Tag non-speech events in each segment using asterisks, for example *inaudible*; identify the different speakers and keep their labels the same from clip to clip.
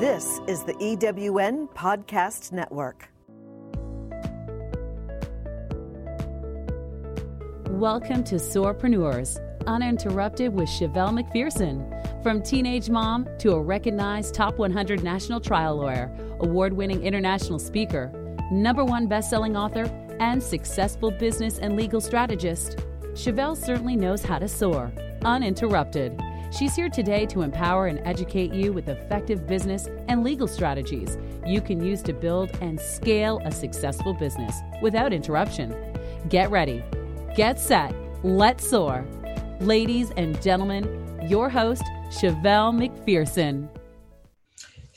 Speaker 1: This is the EWN Podcast Network.
Speaker 2: Welcome to Soarpreneurs, uninterrupted with Shevelle McPherson. From teenage mom to a recognized top 100 national trial lawyer, award winning international speaker, number one best-selling author, and successful business and legal strategist, Shevelle certainly knows how to soar, uninterrupted. She's here today to empower and educate you with effective business and legal strategies you can use to build and scale a successful business without interruption. Get ready, get set, let's soar. Ladies and gentlemen, your host, Shevelle McPherson.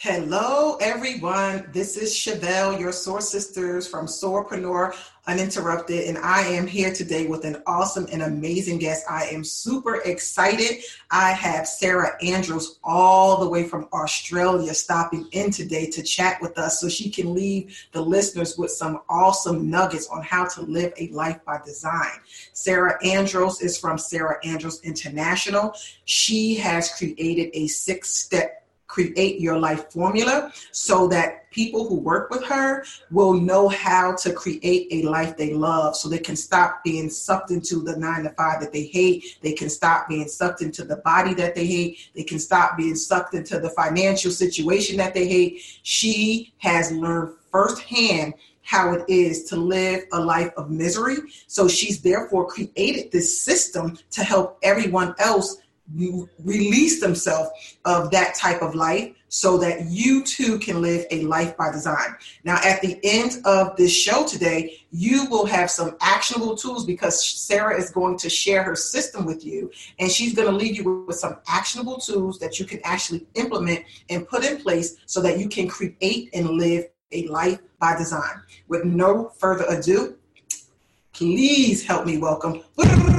Speaker 3: Hello, everyone. This is Shevelle, your Soar Sisters from Soarpreneur Uninterrupted, and I am here today with an awesome and amazing guest. I am super excited. I have Sarah Andros all the way from Australia stopping in today to chat with us so she can leave the listeners with some awesome nuggets on how to live a life by design. Sarah Andros is from Sarah Andros International. She has created a six step create your life formula so that people who work with her will know how to create a life they love so they can stop being sucked into the nine to five that they hate. They can stop being sucked into the body that they hate. They can stop being sucked into the financial situation that they hate. She has learned firsthand how it is to live a life of misery. So she's therefore created this system to help everyone else release themselves of that type of life so that you too can live a life by design. Now, at the end of this show today, you will have some actionable tools because Sarah is going to share her system with you and she's going to leave you with some actionable tools that you can actually implement and put in place so that you can create and live a life by design. With no further ado, please help me welcome *laughs*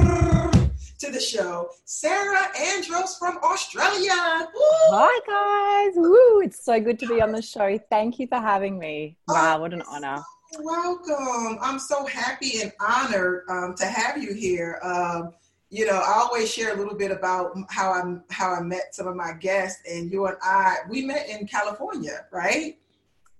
Speaker 3: to the show, Sarah Andros from Australia.
Speaker 4: Woo! Hi, guys. Woo! It's so good to be on the show. Thank you for having me. Wow, what an honor.
Speaker 3: Welcome. I'm so happy and honored um, to have you here. Um, you know, I always share a little bit about how I how I met some of my guests, and you and I we met in California, right?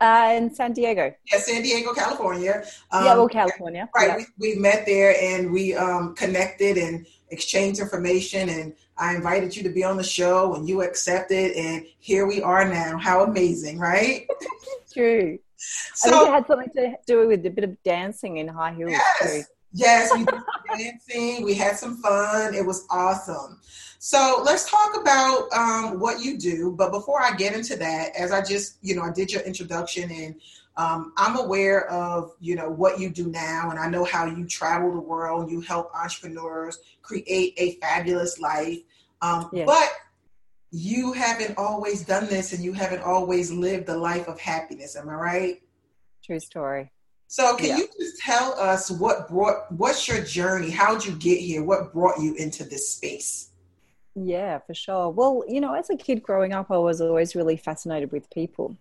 Speaker 4: Uh, in San Diego.
Speaker 3: Yeah, San Diego, California.
Speaker 4: Um, yeah, well, California.
Speaker 3: Right.
Speaker 4: Yeah.
Speaker 3: We, we met there and we um, connected and exchanged information. And I invited you to be on the show and you accepted. And here we are now. How amazing, right? *laughs*
Speaker 4: True. So, I think it had something to do with a bit of dancing in high heels
Speaker 3: yes,
Speaker 4: too.
Speaker 3: Yes, we did *laughs* dancing. We had some fun. It was awesome. So let's talk about um, what you do. But before I get into that, as I just, you know, I did your introduction and um, I'm aware of, you know, what you do now, and I know how you travel the world. You help entrepreneurs create a fabulous life. Um, yeah. But you haven't always done this, and you haven't always lived the life of happiness. Am I right?
Speaker 4: True story.
Speaker 3: So can yeah. you just tell us what brought what's your journey? How'd you get here? What brought you into this space?
Speaker 4: Yeah, for sure. Well, you know, as a kid growing up, I was always really fascinated with people.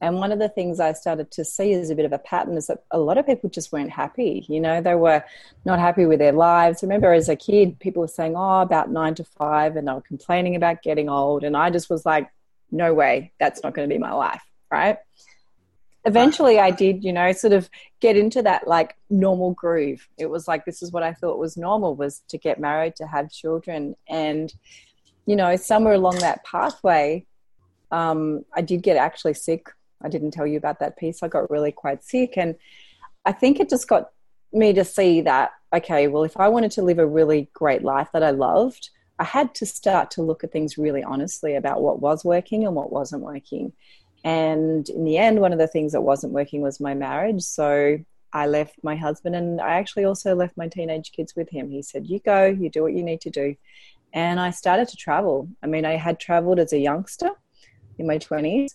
Speaker 4: And one of the things I started to see as a bit of a pattern is that a lot of people just weren't happy. You know, they were not happy with their lives. Remember, as a kid, people were saying, oh, about nine to five, and they were complaining about getting old. And I just was like, no way, that's not going to be my life, right? Eventually, I did, you know, sort of get into that like normal groove. It was like, this is what I thought was normal was to get married, to have children. And, you know, somewhere along that pathway, um, I did get actually sick I didn't tell you about that piece. I got really quite sick. And I think it just got me to see that, okay, well, if I wanted to live a really great life that I loved, I had to start to look at things really honestly about what was working and what wasn't working. And in the end, one of the things that wasn't working was my marriage. So I left my husband and I actually also left my teenage kids with him. He said, You go, you do what you need to do. And I started to travel. I mean, I had traveled as a youngster in my 20s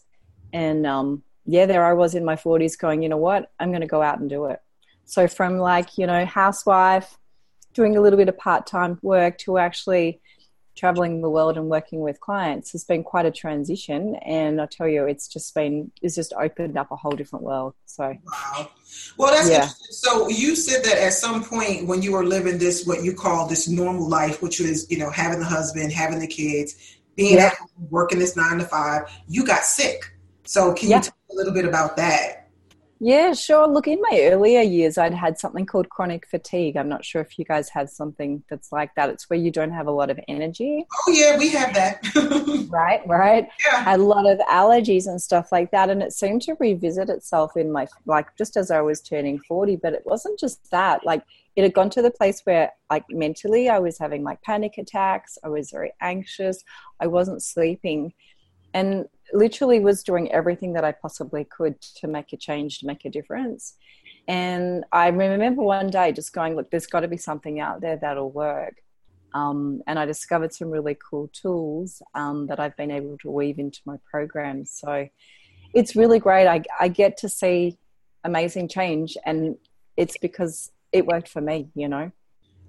Speaker 4: and um, yeah, there I was in my 40s going, you know what, I'm going to go out and do it. So from like, you know, housewife, doing a little bit of part time work to actually traveling the world and working with clients has been quite a transition. And I tell you, it's just been, it's just opened up a whole different world. So,
Speaker 3: wow. Well, that's yeah. so. You said that at some point when you were living this, what you call this normal life, which was, you know, having the husband, having the kids, being yeah. at home, working this nine to five, you got sick So can yeah. you talk a little bit about that?
Speaker 4: Yeah, sure. Look, in my earlier years, I'd had something called chronic fatigue. I'm not sure if you guys have something that's like that. It's where you don't have a lot of energy.
Speaker 3: Oh, yeah, we have that. *laughs*
Speaker 4: right, right.
Speaker 3: Yeah.
Speaker 4: Had a lot of allergies and stuff like that. And it seemed to revisit itself in my, like, just as I was turning 40. But it wasn't just that. Like, it had gone to the place where, like, mentally, I was having like panic attacks. I was very anxious. I wasn't sleeping. And literally was doing everything that I possibly could to make a change, to make a difference. And I remember one day just going, look, there's got to be something out there that'll work. Um, and I discovered some really cool tools um, that I've been able to weave into my programs. So it's really great. I, I get to see amazing change, and it's because it worked for me, you know.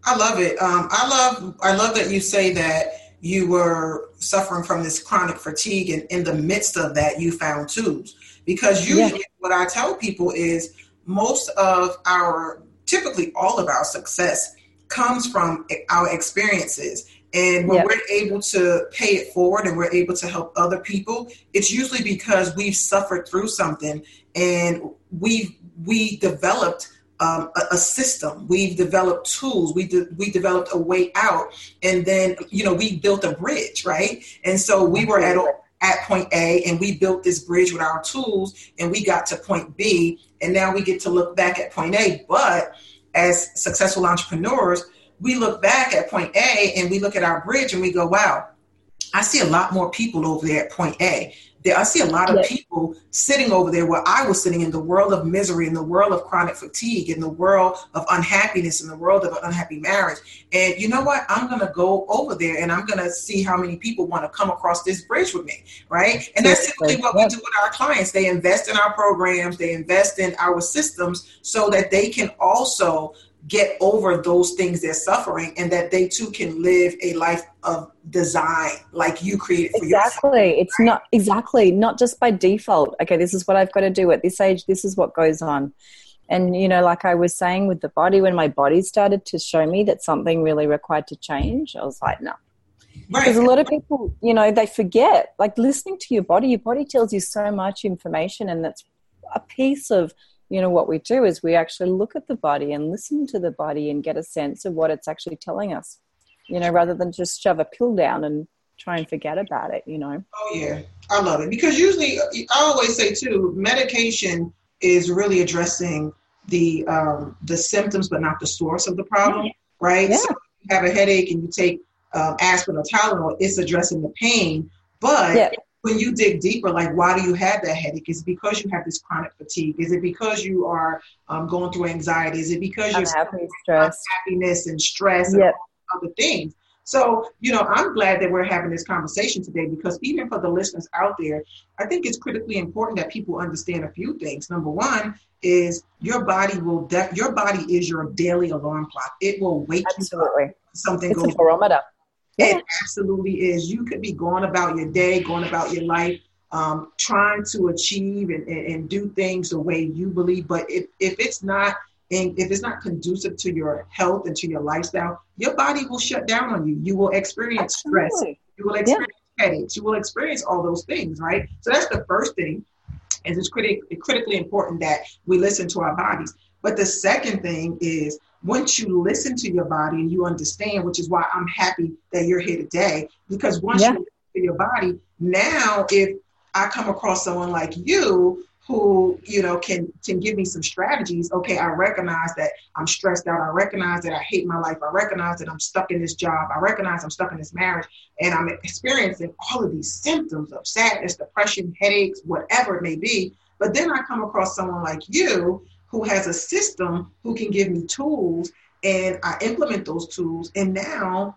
Speaker 3: I love it. Um, I love I love that you say that you were suffering from this chronic fatigue and in the midst of that you found tools because usually yeah. what i tell people is most of our typically all of our success comes from our experiences and when yeah. we're able to pay it forward and we're able to help other people it's usually because we've suffered through something and we've we developed um, a, a, system. We've developed tools. We de- we developed a way out, and then you know we built a bridge, right? And so we were at at point A, and we built this bridge with our tools, and we got to point B, and now we get to look back at point A. But as successful entrepreneurs, we look back at point A, and we look at our bridge, and we go, "Wow." I see a lot more people over there at point A there, I see a lot of yes. people sitting over there where I was sitting in the world of misery, in the world of chronic fatigue, in the world of unhappiness, in the world of an unhappy marriage. And you know what? I'm going to go over there and I'm going to see how many people want to come across this bridge with me, right? And that's typically what we do with our clients. They invest in our programs, they invest in our systems so that they can also get over those things they're suffering and that they too can live a life of design like you created for yourself.
Speaker 4: exactly yourself, it's right? not exactly not just by default okay this is what i've got to do at this age this is what goes on and you know like i was saying with the body when my body started to show me that something really required to change i was like no right. because a lot of people you know they forget like listening to your body your body tells you so much information and that's a piece of you know what we do is we actually look at the body and listen to the body and get a sense of what it's actually telling us you know rather than just shove a pill down and try and forget about it you know.
Speaker 3: Oh yeah. I love it. Because usually i always say too medication is really addressing the um, the symptoms but not the source of the problem right?
Speaker 4: Yeah.
Speaker 3: so you have a headache and you take um, aspirin or tylenol it's addressing the pain but yeah when you dig deeper, like why do you have that headache? Is it because you have this chronic fatigue? Is it because you are um, going through anxiety? Is it because you're
Speaker 4: happy, stress,
Speaker 3: happiness and stress yep. and other things? So, you know, I'm glad that we're having this conversation today because even for the listeners out there, I think it's critically important that people understand a few things. Number one is your body will def- your body is your daily alarm clock. It will wake
Speaker 4: Absolutely.
Speaker 3: you up. Something
Speaker 4: it's
Speaker 3: goes
Speaker 4: a barometer.
Speaker 3: It absolutely is. You could be going about your day, going about your life, um, trying to achieve and, and, and, do things the way you believe. But if, if it's not and if it's not conducive to your health and to your lifestyle, your body will shut down on you. You will experience Absolutely. stress. You will experience yeah. headaches. You will experience all those things, right? So that's the first thing. And it's criti- critically important that we listen to our bodies. But the second thing is once you listen to your body and you understand, which is why I'm happy that you're here today, because once yeah. you listen to your body, now if I come across someone like you who you know can can give me some strategies okay i recognize that i'm stressed out i recognize that i hate my life i recognize that i'm stuck in this job i recognize i'm stuck in this marriage and i'm experiencing all of these symptoms of sadness depression headaches whatever it may be but then i come across someone like you who has a system who can give me tools and I implement those tools. And now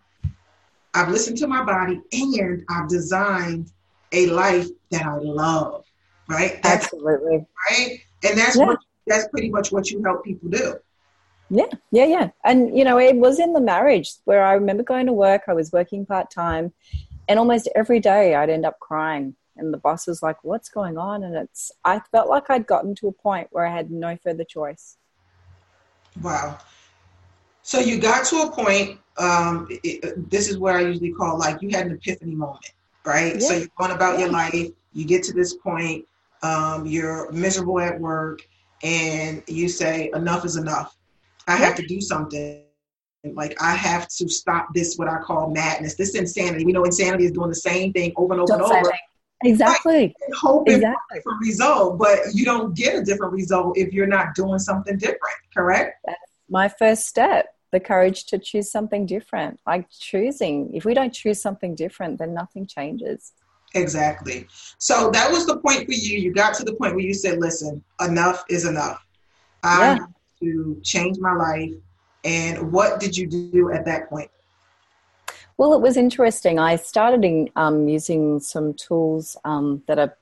Speaker 3: I've listened to my body and I've designed a life that I love. Right?
Speaker 4: That's, Absolutely.
Speaker 3: Right? And that's yeah. what that's pretty much what you help people do.
Speaker 4: Yeah, yeah, yeah. And you know, it was in the marriage where I remember going to work, I was working part time, and almost every day I'd end up crying and the boss was like what's going on and it's i felt like i'd gotten to a point where i had no further choice
Speaker 3: wow so you got to a point um, it, this is where i usually call like you had an epiphany moment right yeah. so you're going about yeah. your life you get to this point um, you're miserable at work, and you say, enough is enough. I have to do something. Like I have to stop this, what I call madness, this insanity. We know insanity is doing the same thing over and over and over.
Speaker 4: Exactly.
Speaker 3: Right. Hoping exactly. for result, but you don't get a different result if you're not doing something different, correct?
Speaker 4: That's my first step the courage to choose something different. Like choosing, if we don't choose something different, then nothing changes.
Speaker 3: Exactly. So that was the point for you. You got to the point where you said, listen, enough is enough. I yeah. to change my life. And what did you do at that point?
Speaker 4: Well, it was interesting. I started in, um, using some tools um, that are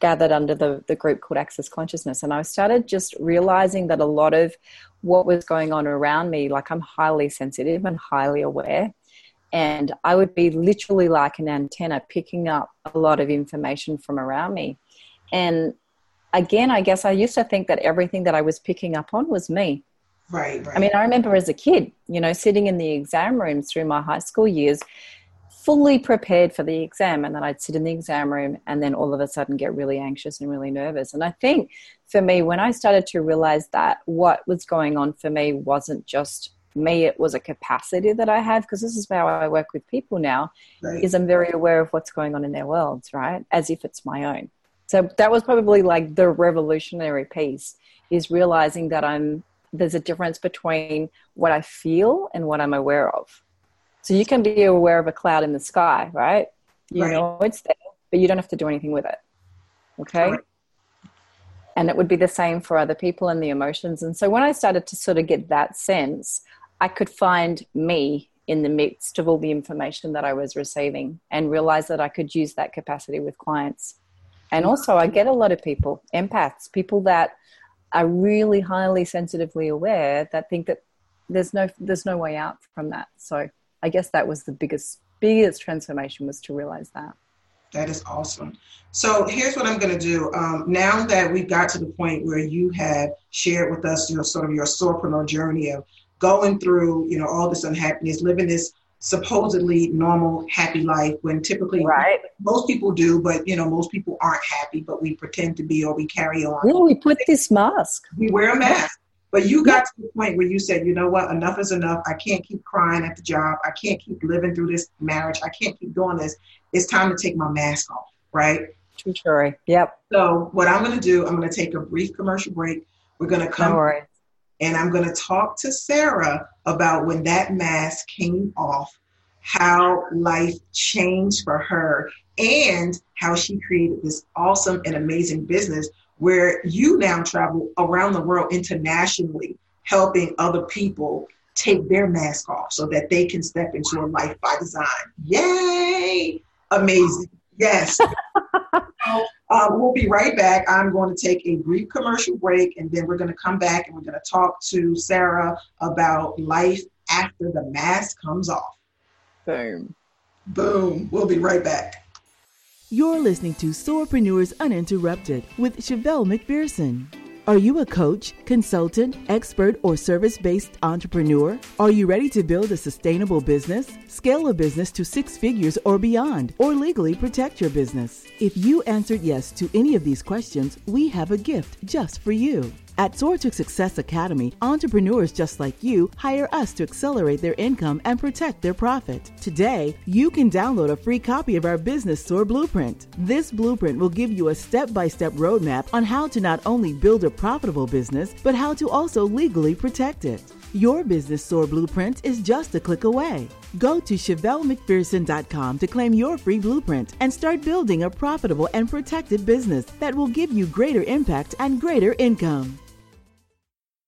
Speaker 4: gathered under the, the group called Access Consciousness. And I started just realizing that a lot of what was going on around me, like I'm highly sensitive and highly aware. And I would be literally like an antenna picking up a lot of information from around me. And again, I guess I used to think that everything that I was picking up on was me.
Speaker 3: Right, right.
Speaker 4: I mean, I remember as a kid, you know, sitting in the exam rooms through my high school years, fully prepared for the exam and then I'd sit in the exam room and then all of a sudden get really anxious and really nervous. And I think for me, when I started to realize that what was going on for me wasn't just me, it was a capacity that I have because this is how I work with people now, right. is I'm very aware of what's going on in their worlds, right? As if it's my own. So that was probably like the revolutionary piece is realizing that I'm there's a difference between what I feel and what I'm aware of so you can be aware of a cloud in the sky, right? You right. know it's there, but you don't have to do anything with it. Okay? Right. And it would be the same for other people and the emotions. And so when I started to sort of get that sense, I could find me in the midst of all the information that I was receiving and realize that I could use that capacity with clients. And also, I get a lot of people, empaths, people that are really highly sensitively aware that think that there's no there's no way out from that. So I guess that was the biggest biggest transformation was to realize that.
Speaker 3: That is awesome. So here's what I'm going to do. Um, now that we've got to the point where you have shared with us your sort of your soarpreneur journey of going through, you know, all this unhappiness, living this supposedly normal, happy life when typically
Speaker 4: right.
Speaker 3: most people do, but you know, most people aren't happy, but we pretend to be or we carry on.
Speaker 4: Yeah, we put this mask.
Speaker 3: We wear a mask. But you got to the point where you said, you know what, enough is enough. I can't keep crying at the job. I can't keep living through this marriage. I can't keep doing this. It's time to take my mask off, right?
Speaker 4: True story. Yep.
Speaker 3: So what I'm going to do, I'm going to take a brief commercial break. We're going to come no and I'm going to talk to Sarah about when that mask came off, how life changed for her, and how she created this awesome and amazing business where you now travel around the world internationally, helping other people take their mask off so that they can step into a life by design. Yay! Amazing. Yes. *laughs* so, uh, we'll be right back. I'm going to take a brief commercial break and then we're going to come back and we're going to talk to Sarah about life after the mask comes off.
Speaker 4: Boom.
Speaker 3: Boom. We'll be right back.
Speaker 1: You're listening to Soarpreneurs Uninterrupted with Shevelle McPherson. Are you a coach, consultant, expert, or service based entrepreneur? Are you ready to build a sustainable business, scale a business to six figures or beyond, or legally protect your business? If you answered yes to any of these questions, we have a gift just for you. At Soar to Success Academy, entrepreneurs just like you hire us to accelerate their income and protect their profit. Today, you can download a free copy of our Business Soar Blueprint. This blueprint will give you a step by step roadmap on how to not only build a profitable business, but how to also legally protect it. Your Business Soar Blueprint is just a click away. Go to ShevelleMcPherson.com to claim your free blueprint and start building a profitable and protected business that will give you greater impact and greater income.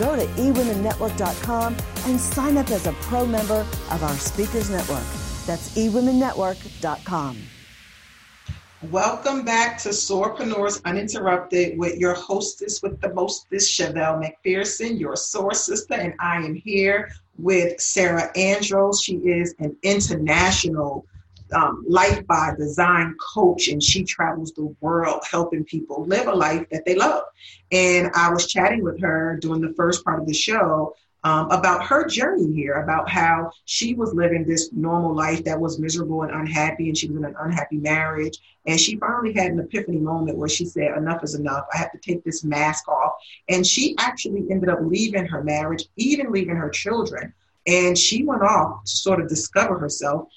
Speaker 1: go to eWomenNetwork.com and sign up as a pro member of our Speakers Network. That's eWomenNetwork.com.
Speaker 3: Welcome back to Soarpreneurs Uninterrupted with your hostess with the mostest, Shevelle McPherson, your soar sister, and I am here with Sarah Andros. She is an international um, life by design coach, and she travels the world helping people live a life that they love. And I was chatting with her during the first part of the show um, about her journey here, about how she was living this normal life that was miserable and unhappy, and she was in an unhappy marriage. And she finally had an epiphany moment where she said, Enough is enough. I have to take this mask off. And she actually ended up leaving her marriage, even leaving her children. And she went off to sort of discover herself.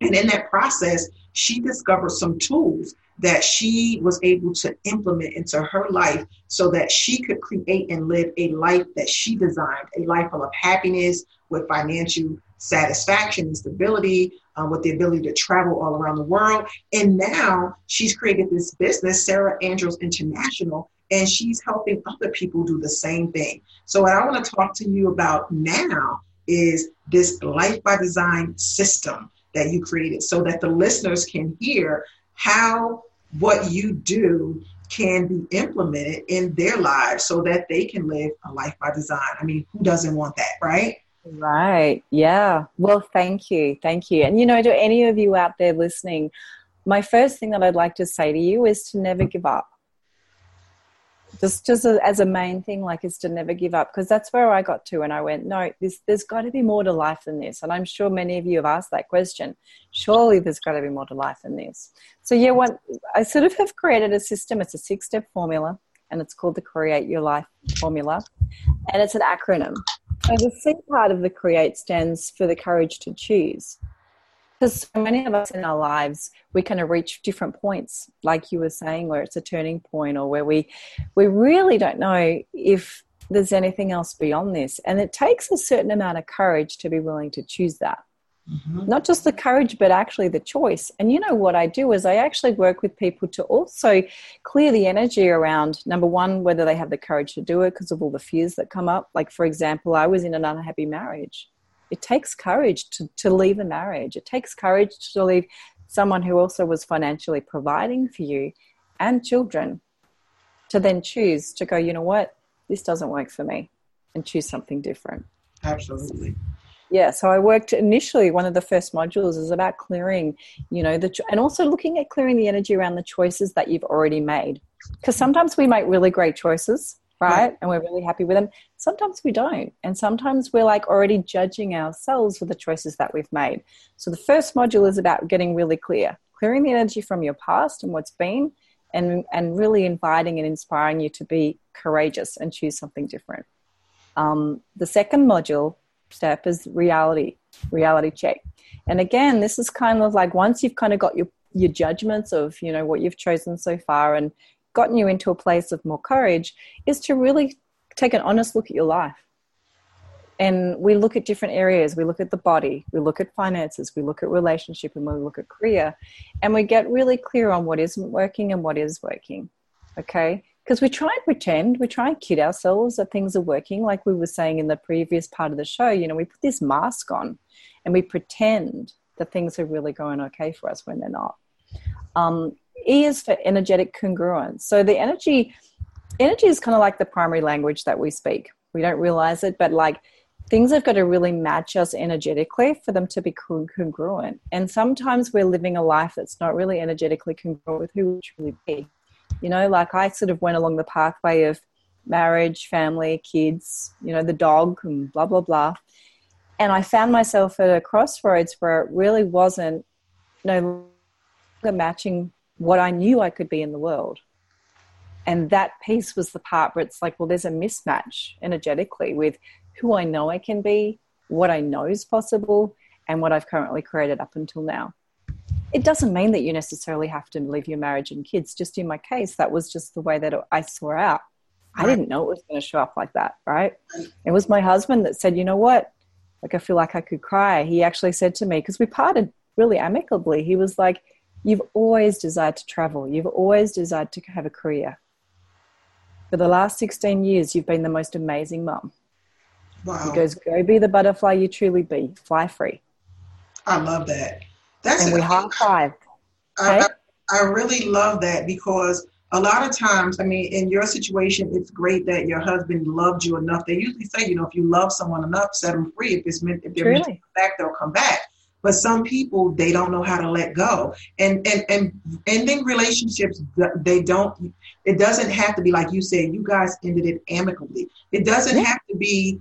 Speaker 3: And in that process, she discovered some tools that she was able to implement into her life so that she could create and live a life that she designed, a life full of happiness with financial satisfaction and stability, um, with the ability to travel all around the world. And now she's created this business, Sarah Andros International, and she's helping other people do the same thing. So, what I want to talk to you about now is this life by design system that you created so that the listeners can hear how what you do can be implemented in their lives so that they can live a life by design. I mean, who doesn't want that, right?
Speaker 4: Right. Yeah. Well, thank you. Thank you. And, you know, to any of you out there listening, my first thing that I'd like to say to you is to never give up just just as a main thing like is to never give up because that's where i got to and i went no this, there's got to be more to life than this. And i'm sure many of you have asked that question. Surely there's got to be more to life than this. So yeah what i sort of have created a system. It's a six step formula and it's called the create your life formula and it's an acronym. So the c part of the create stands for the courage to choose because so many of us in our lives we kind of reach different points like you were saying where it's a turning point or where we we really don't know if there's anything else beyond this. And it takes a certain amount of courage to be willing to choose that. Mm-hmm. not just the courage but actually the choice. And you know what i do is i actually work with people to also clear the energy around number one whether they have the courage to do it because of all the fears that come up. Like for example i was in an unhappy marriage it takes courage to, to leave a marriage. It takes courage to leave someone who also was financially providing for you and children to then choose to go, you know what, this doesn't work for me and choose something different.
Speaker 3: Absolutely.
Speaker 4: Yeah, so I worked initially. One of the first modules is about clearing, you know, the and also looking at clearing the energy around the choices that you've already made. Because sometimes we make really great choices, right? And we're really happy with them. Sometimes we don't. And sometimes we're like already judging ourselves for the choices that we've made. So the first module is about getting really clear, clearing the energy from your past and what's been, and, and really inviting and inspiring you to be courageous and choose something different. Um, the second module step is reality, reality check. And again, this is kind of like once you've kind of got your your judgments of you know what you've chosen so far and gotten you into a place of more courage is to really take an honest look at your life. And we look at different areas. We look at the body, we look at finances, we look at relationship, and we look at career. And we get really clear on what isn't working and what is working. Okay? Because we try and pretend, we try and kid ourselves that things are working. Like we were saying in the previous part of the show, you know, we put this mask on and we pretend that things are really going okay for us when they're not. Um, E is for energetic congruence. So the energy energy is kind of like the primary language that we speak. We don't realize it, but like things have got to really match us energetically for them to be congruent. And sometimes we're living a life that's not really energetically congruent with who we truly be. You know, like I sort of went along the pathway of marriage, family, kids, you know, the dog, and blah, blah, blah. And I found myself at a crossroads where it really wasn't no longer matching what I knew I could be in the world. And that piece was the part where it's like, well, there's a mismatch energetically with who I know I can be, what I know is possible, and what I've currently created up until now. It doesn't mean that you necessarily have to leave your marriage and kids. Just in my case, that was just the way that I saw out. I didn't know it was going to show up like that, right? It was my husband that said, you know what? Like, I feel like I could cry. He actually said to me, because we parted really amicably, he was like, You've always desired to travel. You've always desired to have a career. For the last 16 years, you've been the most amazing mum. Wow. He goes, Go be the butterfly you truly be. Fly free.
Speaker 3: I love that. That's
Speaker 4: and we high five.
Speaker 3: I, I, I really love that because a lot of times, I mean, in your situation, it's great that your husband loved you enough. They usually say, you know, if you love someone enough, set them free. If it's meant, if they're meant to come back, they'll come back. But some people, they don't know how to let go. And and and ending relationships, they don't. It doesn't have to be like you said. You guys ended it amicably. It doesn't yeah. have to be,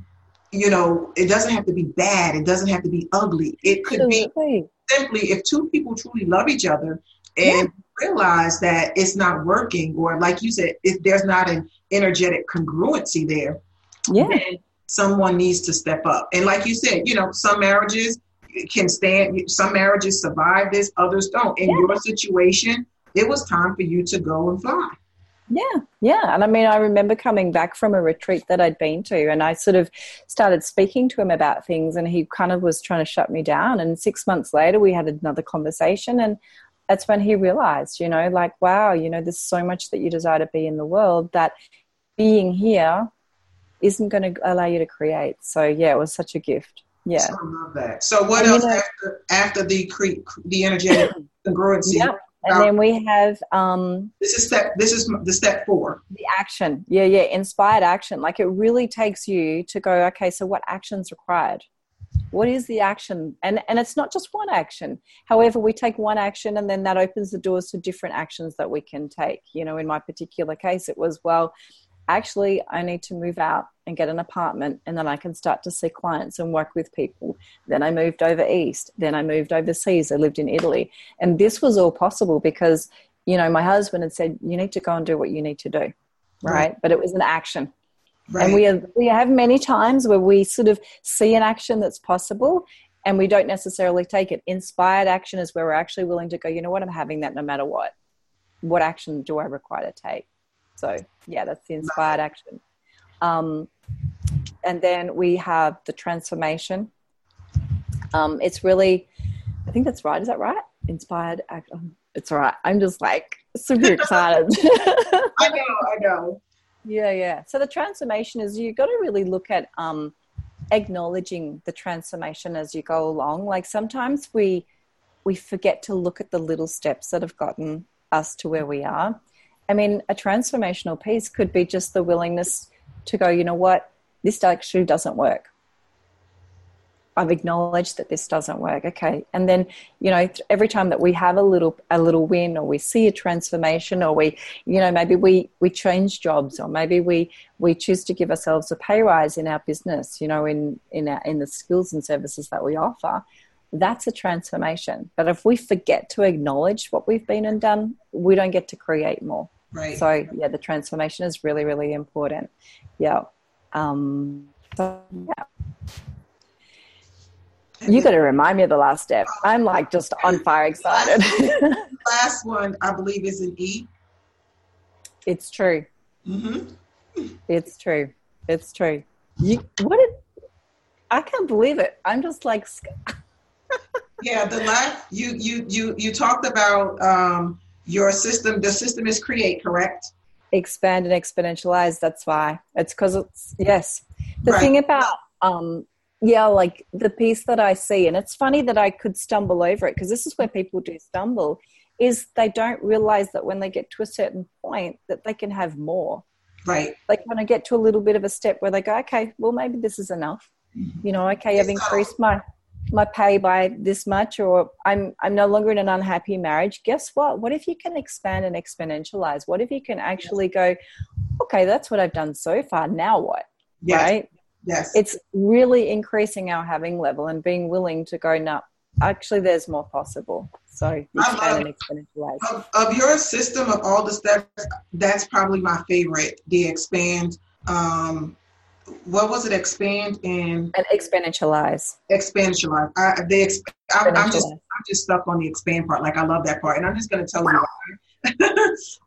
Speaker 3: you know, it doesn't have to be bad. It doesn't have to be ugly. It could Absolutely. be simply if two people truly love each other and yeah realize that it's not working, or like you said, if there's not an energetic congruency there,
Speaker 4: yeah.
Speaker 3: someone needs to step up. And like you said, you know, some marriages can stand, some marriages survive this, others don't. In yeah. your situation, it was time for you to go and fly.
Speaker 4: Yeah, yeah. And I mean, I remember coming back from a retreat that I'd been to, and I sort of started speaking to him about things, and he kind of was trying to shut me down. And six months later, we had another conversation, and that's when he realized, you know, like, wow, you know, there's so much that you desire to be in the world that being here isn't going to allow you to create. So, yeah, it was such a gift. Yeah.
Speaker 3: So I love that. So, what and else you know, after, after the, cre- the energetic *laughs* congruency?
Speaker 4: Yeah. And then we have um,
Speaker 3: this is step this is the step four
Speaker 4: the action yeah yeah inspired action like it really takes you to go okay so what actions required what is the action and and it's not just one action however we take one action and then that opens the doors to different actions that we can take you know in my particular case it was well actually i need to move out and get an apartment and then i can start to see clients and work with people then i moved over east then i moved overseas i lived in italy and this was all possible because you know my husband had said you need to go and do what you need to do right, but it was an action Right. And we have, we have many times where we sort of see an action that's possible and we don't necessarily take it. Inspired action is where we're actually willing to go, you know what, I'm having that no matter what. What action do I require to take? So, yeah, that's the inspired action. Um, and then we have the transformation. Um, it's really, I think that's right. Is that right? Inspired action. It's all right. I'm just like super *laughs* excited.
Speaker 3: I know, I know.
Speaker 4: Yeah, yeah. So the transformation is—you've got to really look at um, acknowledging the transformation as you go along. Like sometimes we we forget to look at the little steps that have gotten us to where we are. I mean, a transformational piece could be just the willingness to go, you know what, this actually doesn't work. I've acknowledged that this doesn't work. Okay. And then, you know, every time that we have a little a little win or we see a transformation or we, you know, maybe we we change jobs or maybe we we choose to give ourselves a pay rise in our business, you know, in in our, in the skills and services that we offer, that's a transformation. But if we forget to acknowledge what we've been and done, we don't get to create more.
Speaker 3: Right.
Speaker 4: So yeah, the transformation is really, really important. Yeah. Um, so yeah. You got to remind me of the last step. I'm like just on fire excited. *laughs*
Speaker 3: last one, I believe, is an E.
Speaker 4: It's true.
Speaker 3: Mm-hmm.
Speaker 4: It's true. It's true. You, what did, I can't believe it. I'm just like. *laughs*
Speaker 3: yeah, the last you you you you talked about um, your system. The system is create, correct?
Speaker 4: Expand and exponentialize. That's why. It's because it's yes. The right. thing about um, yeah like the piece that i see and it's funny that i could stumble over it because this is where people do stumble is they don't realize that when they get to a certain point that they can have more
Speaker 3: right
Speaker 4: like when i get to a little bit of a step where they go okay well maybe this is enough mm-hmm. you know okay i've increased my my pay by this much or i'm i'm no longer in an unhappy marriage guess what what if you can expand and exponentialize what if you can actually go okay that's what i've done so far now what
Speaker 3: yes.
Speaker 4: right
Speaker 3: Yes.
Speaker 4: It's really increasing our having level and being willing to go, no, actually, there's more possible. So expand and exponentialize.
Speaker 3: Of, of, your system of all the steps, that's probably my favorite. The expand. Um, what was it? Expand and
Speaker 4: and exponentialize.
Speaker 3: Exponentialize. I, the exp- I, I'm just I'm just stuck on the expand part. Like I love that part, and I'm just going to tell you why. *laughs*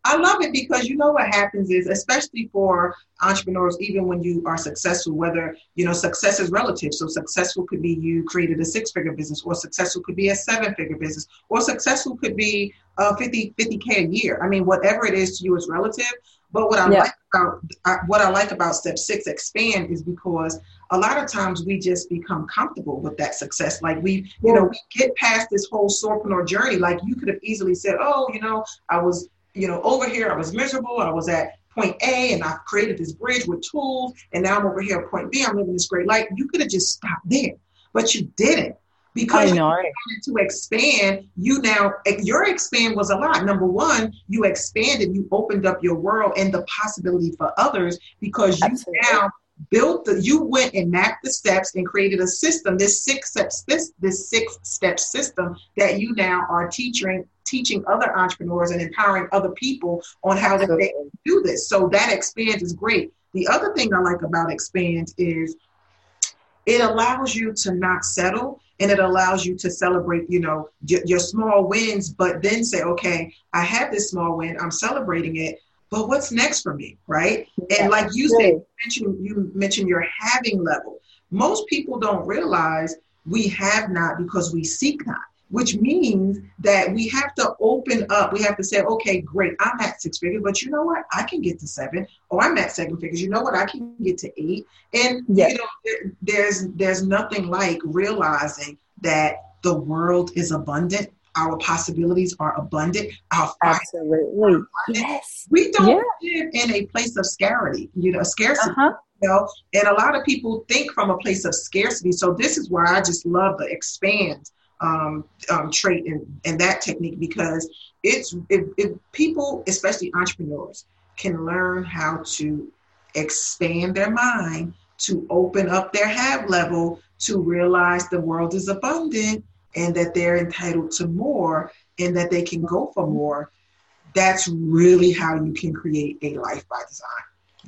Speaker 3: I love it because you know what happens is, especially for entrepreneurs, even when you are successful, whether, you know, success is relative. So successful could be you created a six figure business, or successful could be a seven figure business, or successful could be uh, 50, 50K a year. I mean, whatever it is to you is relative. But what I yeah. like about I, what I like about step six, expand, is because a lot of times we just become comfortable with that success. Like we, you know, we get past this whole soarpreneur journey. Like you could have easily said, "Oh, you know, I was, you know, over here, I was miserable. I was at point A, and I've created this bridge with tools, and now I'm over here at point B. I'm living this great life." You could have just stopped there, but you didn't because you wanted to expand you now eh, your expand was a lot number one you expanded you opened up your world and the possibility for others because you Absolutely. now built the you went and mapped the steps and created a system this six steps this this six step system that you now are teaching teaching other entrepreneurs and empowering other people on how Absolutely. they do this so that expand is great the other thing i like about expand is it allows you to not settle and it allows you to celebrate you know your, your small wins but then say okay i have this small win i'm celebrating it but what's next for me right? Yeah, and like you said you mentioned, you mentioned your having level. Most people don't realize we have not because we seek not which means that we have to open up. We have to say, okay, great, I'm at six figures, but you know what? I can get to seven, or I'm at seven figures. You know what? I can get to eight. And you know, there's there's nothing like realizing that the world is abundant. Our possibilities are abundant. Our
Speaker 4: Absolutely. Abundant. Yes.
Speaker 3: We don't yeah. live in a place of scarcity, you know, scarcity. Uh-huh. You know? And a lot of people think from a place of scarcity. So this is why I just love the expand um, um, trait and, and that technique because it's if, if people, especially entrepreneurs, can learn how to expand their mind to open up their have level to realize the world is abundant and that they're entitled to more and that they can go for more that's really how you can create a life by design.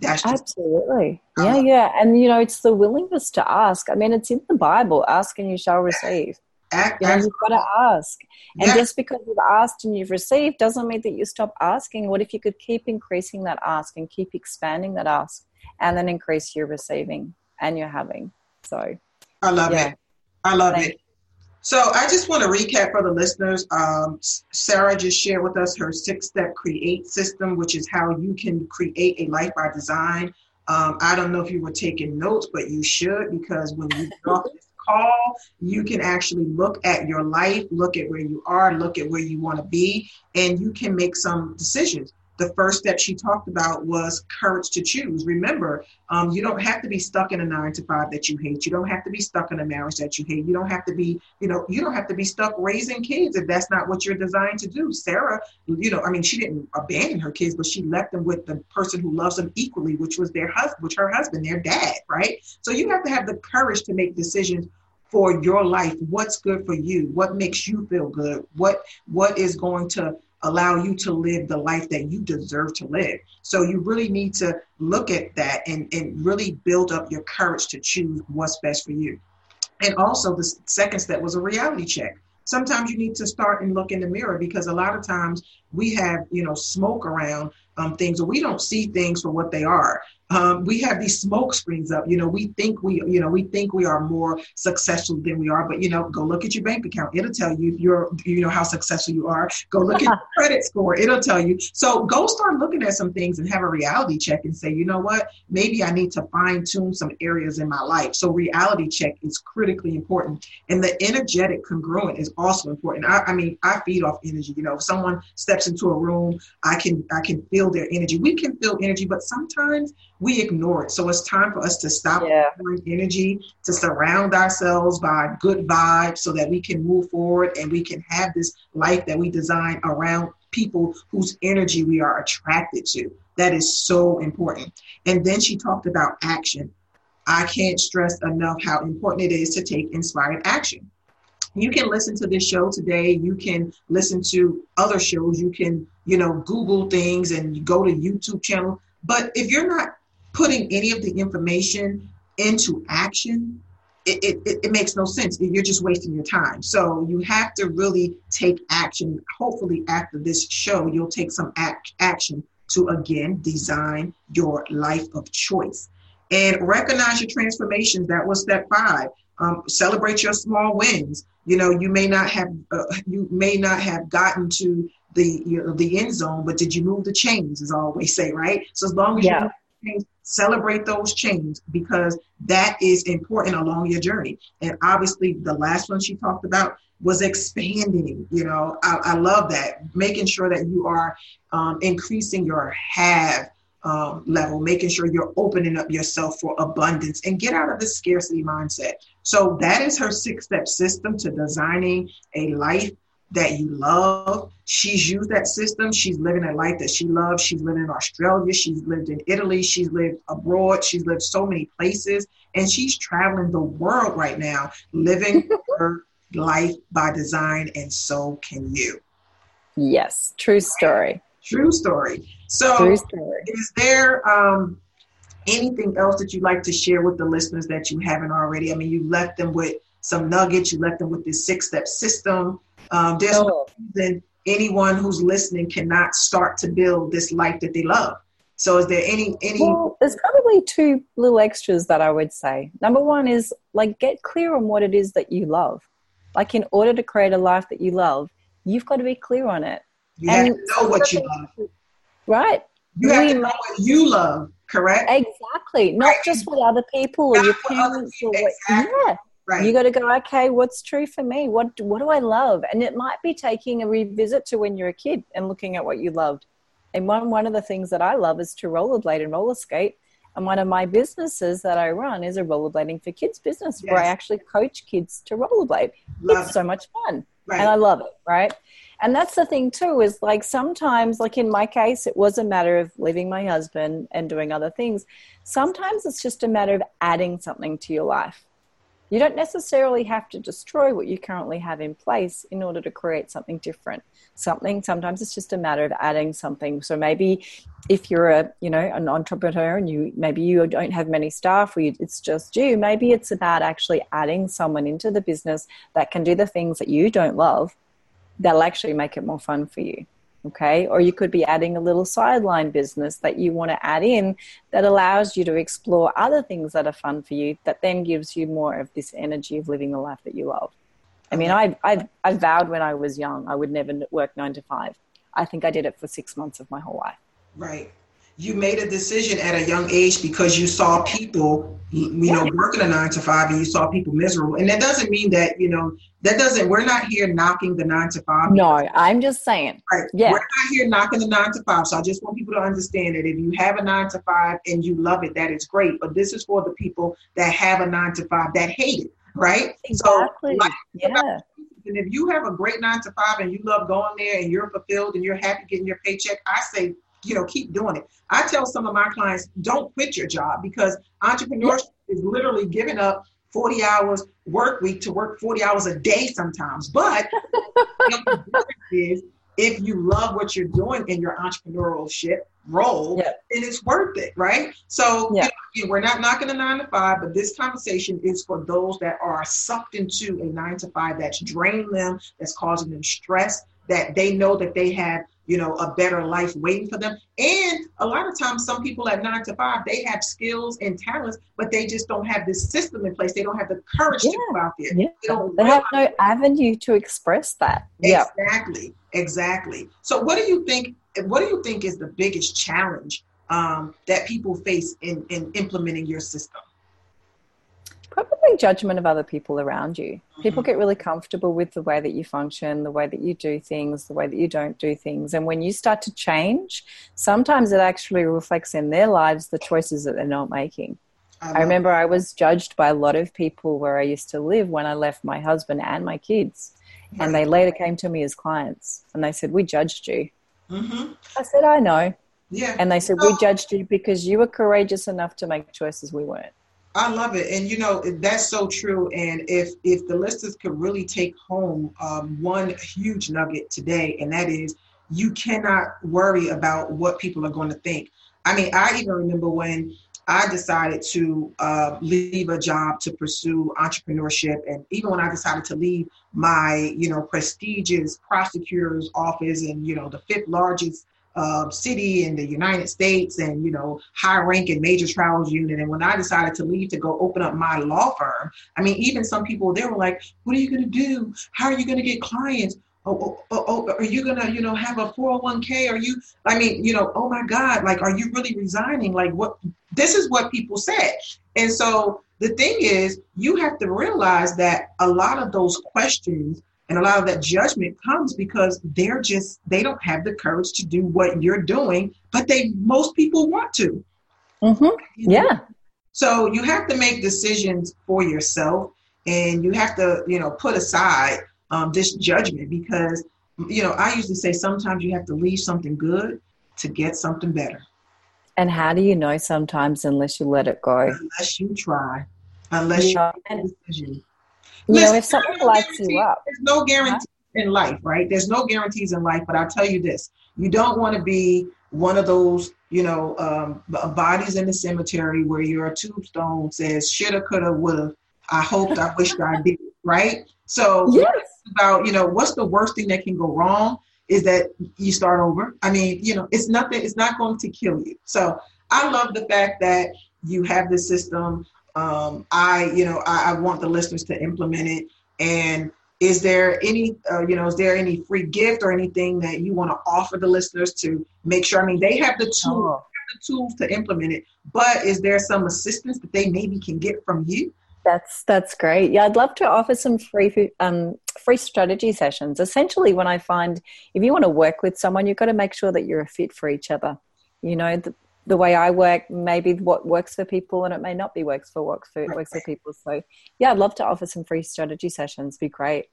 Speaker 4: That's absolutely. Yeah yeah. And you know it's the willingness to ask. I mean it's in the bible ask and you shall receive Act, you've got to ask. And yes. just because you've asked and you've received doesn't mean that you stop asking. What if you could keep increasing that ask and keep expanding that ask and then increase your receiving and your having? So
Speaker 3: I love yeah. it. I love Thank it. So I just want to recap for the listeners. Um, Sarah just shared with us her six-step create system, which is how you can create a life by design. Um, I don't know if you were taking notes, but you should because when you *laughs* get off this call, you can actually look at your life, look at where you are, look at where you want to be, and you can make some decisions. The first step she talked about was courage to choose. Remember, um, you don't have to be stuck in a nine to five that you hate. You don't have to be stuck in a marriage that you hate. You don't have to be, you know, you don't have to be stuck raising kids if that's not what you're designed to do. Sarah, you know, I mean, she didn't abandon her kids, but she left them with the person who loves them equally, which was their husband, which her husband, their dad, right? So you have to have the courage to make decisions for your life what's good for you what makes you feel good what what is going to allow you to live the life that you deserve to live. So you really need to look at that and, and really build up your courage to choose what's best for you. And also the second step was a reality check. Sometimes you need to start and look in the mirror because a lot of times we have you know smoke around um, things or we don't see things for what they are um, we have these smoke screens up. You know, we think we, you know, we think we are more successful than we are. But you know, go look at your bank account. It'll tell you if you're, you know, how successful you are. Go look at *laughs* your credit score. It'll tell you. So go start looking at some things and have a reality check and say, you know what, maybe I need to fine tune some areas in my life. So reality check is critically important, and the energetic congruent is also important. I, I mean, I feed off energy. You know, if someone steps into a room, I can I can feel their energy. We can feel energy, but sometimes we ignore it. So it's time for us to stop yeah. energy, to surround ourselves by good vibes so that we can move forward and we can have this life that we design around people whose energy we are attracted to. That is so important. And then she talked about action. I can't stress enough how important it is to take inspired action. You can listen to this show today. You can listen to other shows. You can, you know, Google things and go to YouTube channel. But if you're not putting any of the information into action, it, it, it, makes no sense. You're just wasting your time. So you have to really take action. Hopefully, after this show, you'll take some act, action to again design your life of choice and recognize your transformations. That was step five. Um, celebrate your small wins. You know, you may not have uh, you may not have gotten to the you know, the end zone, but did you move the chains? As I always say, right? So as long as
Speaker 4: yeah.
Speaker 3: you celebrate those chains because that is important along your journey. And obviously, the last one she talked about was expanding. You know, I, I love that. Making sure that you are um, increasing your have um, level, making sure you're opening up yourself for abundance and get out of the scarcity mindset. So that is her six step system to designing a life that you love. She's used that system. She's living a life that she loves. She's lived in Australia. She's lived in Italy. She's lived abroad. She's lived so many places. And she's traveling the world right now, living *laughs* her life by design. And so can you.
Speaker 4: Yes, true story.
Speaker 3: True story. So, True story. is there um, anything else that you'd like to share with the listeners that you haven't already? I mean, you left them with some nuggets. You left them with this six-step system. Um, there's no reason anyone who's listening cannot start to build this life that they love. So, is there any any?
Speaker 4: Well, there's probably two little extras that I would say. Number one is like get clear on what it is that you love. Like, in order to create a life that you love, you've got to be clear on it.
Speaker 3: You and have to know what you love.
Speaker 4: Right.
Speaker 3: You have to know what you love, correct?
Speaker 4: Exactly. Not right. just what other people Not or your parents or what. Exactly. Yeah. Right. You got to go, okay, what's true for me? What what do I love? And it might be taking a revisit to when you're a kid and looking at what you loved. And one one of the things that I love is to rollerblade and roller skate. And one of my businesses that I run is a rollerblading for kids business yes. where I actually coach kids to rollerblade. Love it's it. so much fun. Right. And I love it, right? And that's the thing too, is like sometimes, like in my case, it was a matter of leaving my husband and doing other things. Sometimes it's just a matter of adding something to your life. You don't necessarily have to destroy what you currently have in place in order to create something different. Something sometimes it's just a matter of adding something. So maybe if you're a you know an entrepreneur and you maybe you don't have many staff or you, it's just you, maybe it's about actually adding someone into the business that can do the things that you don't love that'll actually make it more fun for you. Okay. Or you could be adding a little sideline business that you want to add in that allows you to explore other things that are fun for you that then gives you more of this energy of living the life that you love. I mean, mm. I, I, I vowed when I was young I would never work nine to five. I think I did it for six months of my whole life.
Speaker 3: Right you made a decision at a young age because you saw people you know working a nine to five and you saw people miserable. And that doesn't mean that you know that doesn't we're not here knocking the nine to five.
Speaker 4: No i'm just saying.
Speaker 3: Right. Yeah. We're not here knocking the nine to five. So i just want people to understand that if you have a nine to five and you love it that is great. But this is for the people that have a nine to five that hate it right?
Speaker 4: Exactly. so, yeah.
Speaker 3: and if you have a great nine to five and you love going there and you're fulfilled and you're happy getting your paycheck, I say you know, keep doing it. I tell some of my clients, don't quit your job because entrepreneurship is literally giving up 40 hours work week to work 40 hours a day sometimes. But *laughs* is if you love what you're doing in your entrepreneurship role, yeah. then it's worth it, right? So yeah. you know, we're not knocking the nine to five, but this conversation is for those that are sucked into a nine to five that's draining them, that's causing them stress, that they know that they have you know, a better life waiting for them. And a lot of times, some people at nine to five, they have skills and talents, but they just don't have this system in place. They don't have the courage yeah. to go out there.
Speaker 4: Yeah. They, they have no avenue to express that.
Speaker 3: Exactly. Yeah. Exactly. So, what do you think? What do you think is the biggest challenge um, that people face in, in implementing your system?
Speaker 4: probably judgment of other people around you. People get really comfortable with the way that you function, the way that you do things, the way that you don't do things. And when you start to change, sometimes it actually reflects in their lives the choices that they're not making. I, I remember I was judged by a lot of people where I used to live when I left my husband and my kids. And they later came to me as clients and they said, We judged you. Mm-hmm. I said, I know. Yeah. And they said, We judged you because you were courageous enough to make choices we weren't.
Speaker 3: I love it, and you know that's so true. And if if the listeners could really take home um, one huge nugget today, and that is you cannot worry about what people are going to think. I mean, I even remember when I decided to uh, leave a job to pursue entrepreneurship, and even when I decided to leave my, you know, prestigious prosecutor's office and you know the fifth largest uh, city in the United States and, you know, high ranking major trials unit. And when I decided to leave to go open up my law firm, I mean, even some people, they were like, what are you going to do? How are you going to get clients? oh, oh, oh, are you gonna, you know, have a 401k? Are you, I mean, you know, oh my God, like, are you really resigning? Like, what, this is what people said. And so the thing is, you have to realize that a lot of those questions and a lot of that judgment comes because they're just, they don't have the courage to do what you're doing, but they, most people want to.
Speaker 4: Mm-hmm. Yeah.
Speaker 3: So you have to make decisions for yourself and you have to, you know, put aside um, this judgment because, you know, I usually say sometimes you have to leave something good to get something better.
Speaker 4: And how do you know sometimes unless you let it go?
Speaker 3: Unless you try, unless you,
Speaker 4: make a decision. You know, if someone lights you up.
Speaker 3: There's no guarantee in life, right? There's no guarantees in life, but I'll tell you this. You don't want to be one of those, you know, um, bodies in the cemetery where your tombstone says shoulda, coulda, woulda. I hoped, I wished I did, right? So *laughs*
Speaker 4: yes.
Speaker 3: about, you know, what's the worst thing that can go wrong is that you start over. I mean, you know, it's nothing, it's not going to kill you. So I love the fact that you have this system. Um, I, you know, I, I want the listeners to implement it. And is there any, uh, you know, is there any free gift or anything that you want to offer the listeners to make sure? I mean, they have the tools, oh. have the tools to implement it, but is there some assistance that they maybe can get from you?
Speaker 4: That's that's great. Yeah, I'd love to offer some free um, free strategy sessions. Essentially, when I find if you want to work with someone, you've got to make sure that you're a fit for each other. You know, the, the way I work, maybe what works for people, and it may not be works for works for works for people. So, yeah, I'd love to offer some free strategy sessions. Be great.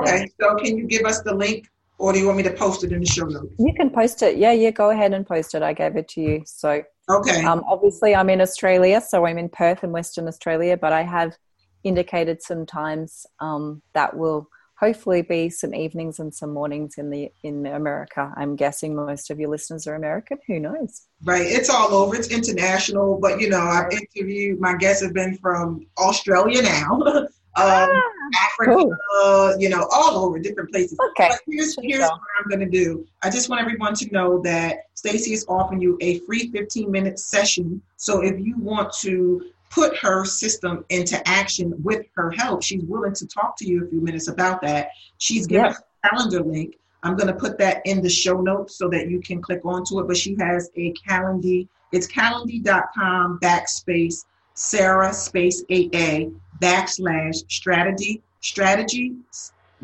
Speaker 3: Okay, yeah. so can you give us the link, or do you want me to post it in the show notes?
Speaker 4: You can post it. Yeah, yeah. Go ahead and post it. I gave it to you. So
Speaker 3: Okay.
Speaker 4: Um, obviously, I'm in Australia, so I'm in Perth in Western Australia, but I have indicated some times um, that will hopefully be some evenings and some mornings in the in America. I'm guessing most of your listeners are American. Who knows?
Speaker 3: Right. It's all over. It's international, but you know, I've interviewed. My guests have been from Australia now. *laughs* um, ah, Africa, cool. you know, all over different places.
Speaker 4: Okay.
Speaker 3: But here's here's what I'm going to do. I just want everyone to know that Stacy is offering you a free 15 minute session. So if you want to put her system into action with her help, she's willing to talk to you a few minutes about that. She's given yes. a calendar link. I'm going to put that in the show notes so that you can click onto it. But she has a calendar. It's calendly.com backspace Sarah space 8A backslash strategy strategy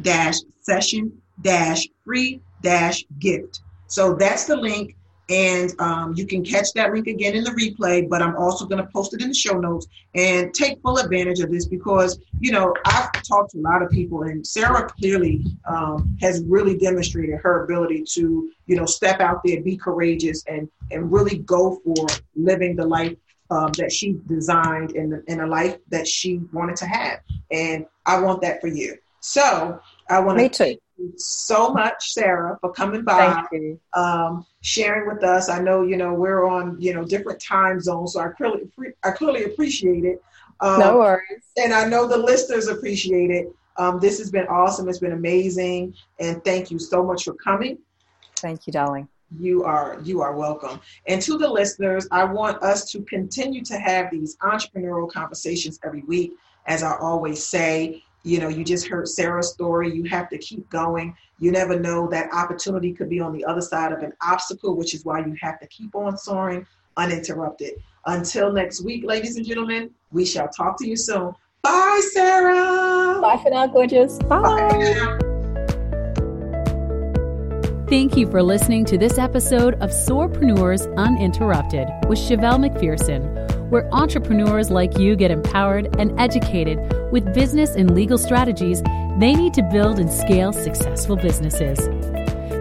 Speaker 3: dash session dash free dash gift. So that's the link. And um, you can catch that link again in the replay, but I'm also going to post it in the show notes and take full advantage of this because, you know, I've talked to a lot of people and Sarah clearly um, has really demonstrated her ability to, you know, step out there, be courageous and, and really go for living the life um, that she designed in, in a life that she wanted to have. And I want that for you. So I want
Speaker 4: to thank
Speaker 3: you so much, Sarah, for coming by, um, sharing with us. I know, you know, we're on, you know, different time zones, so I clearly, I clearly appreciate it.
Speaker 4: Um, no worries.
Speaker 3: And I know the listeners appreciate it. Um, this has been awesome. It's been amazing. And thank you so much for coming.
Speaker 4: Thank you, darling
Speaker 3: you are you are welcome and to the listeners i want us to continue to have these entrepreneurial conversations every week as i always say you know you just heard sarah's story. You have to keep going. You never know. That opportunity could be on the other side of an obstacle which is why you have to keep on soaring uninterrupted. Until next week ladies and gentlemen we shall talk to you soon. Bye sarah.
Speaker 4: Bye for now gorgeous. Bye, bye
Speaker 2: Thank you for listening to this episode of Soarpreneurs Uninterrupted with Shevelle McPherson, where entrepreneurs like you get empowered and educated with business and legal strategies they need to build and scale successful businesses.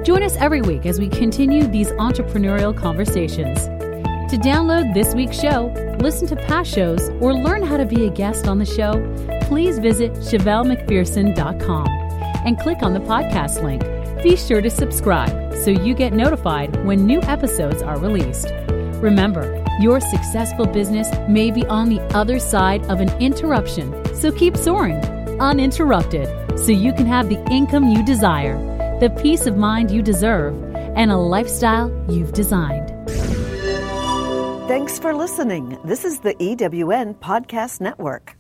Speaker 2: Join us every week as we continue these entrepreneurial conversations. To download this week's show, listen to past shows, or learn how to be a guest on the show, please visit ShevelleMcPherson.com and click on the podcast link. Be sure to subscribe so you get notified when new episodes are released. Remember, your successful business may be on the other side of an interruption, so keep soaring uninterrupted so you can have the income you desire, the peace of mind you deserve, and a lifestyle you've designed.
Speaker 5: Thanks for listening. This is the EWN Podcast Network.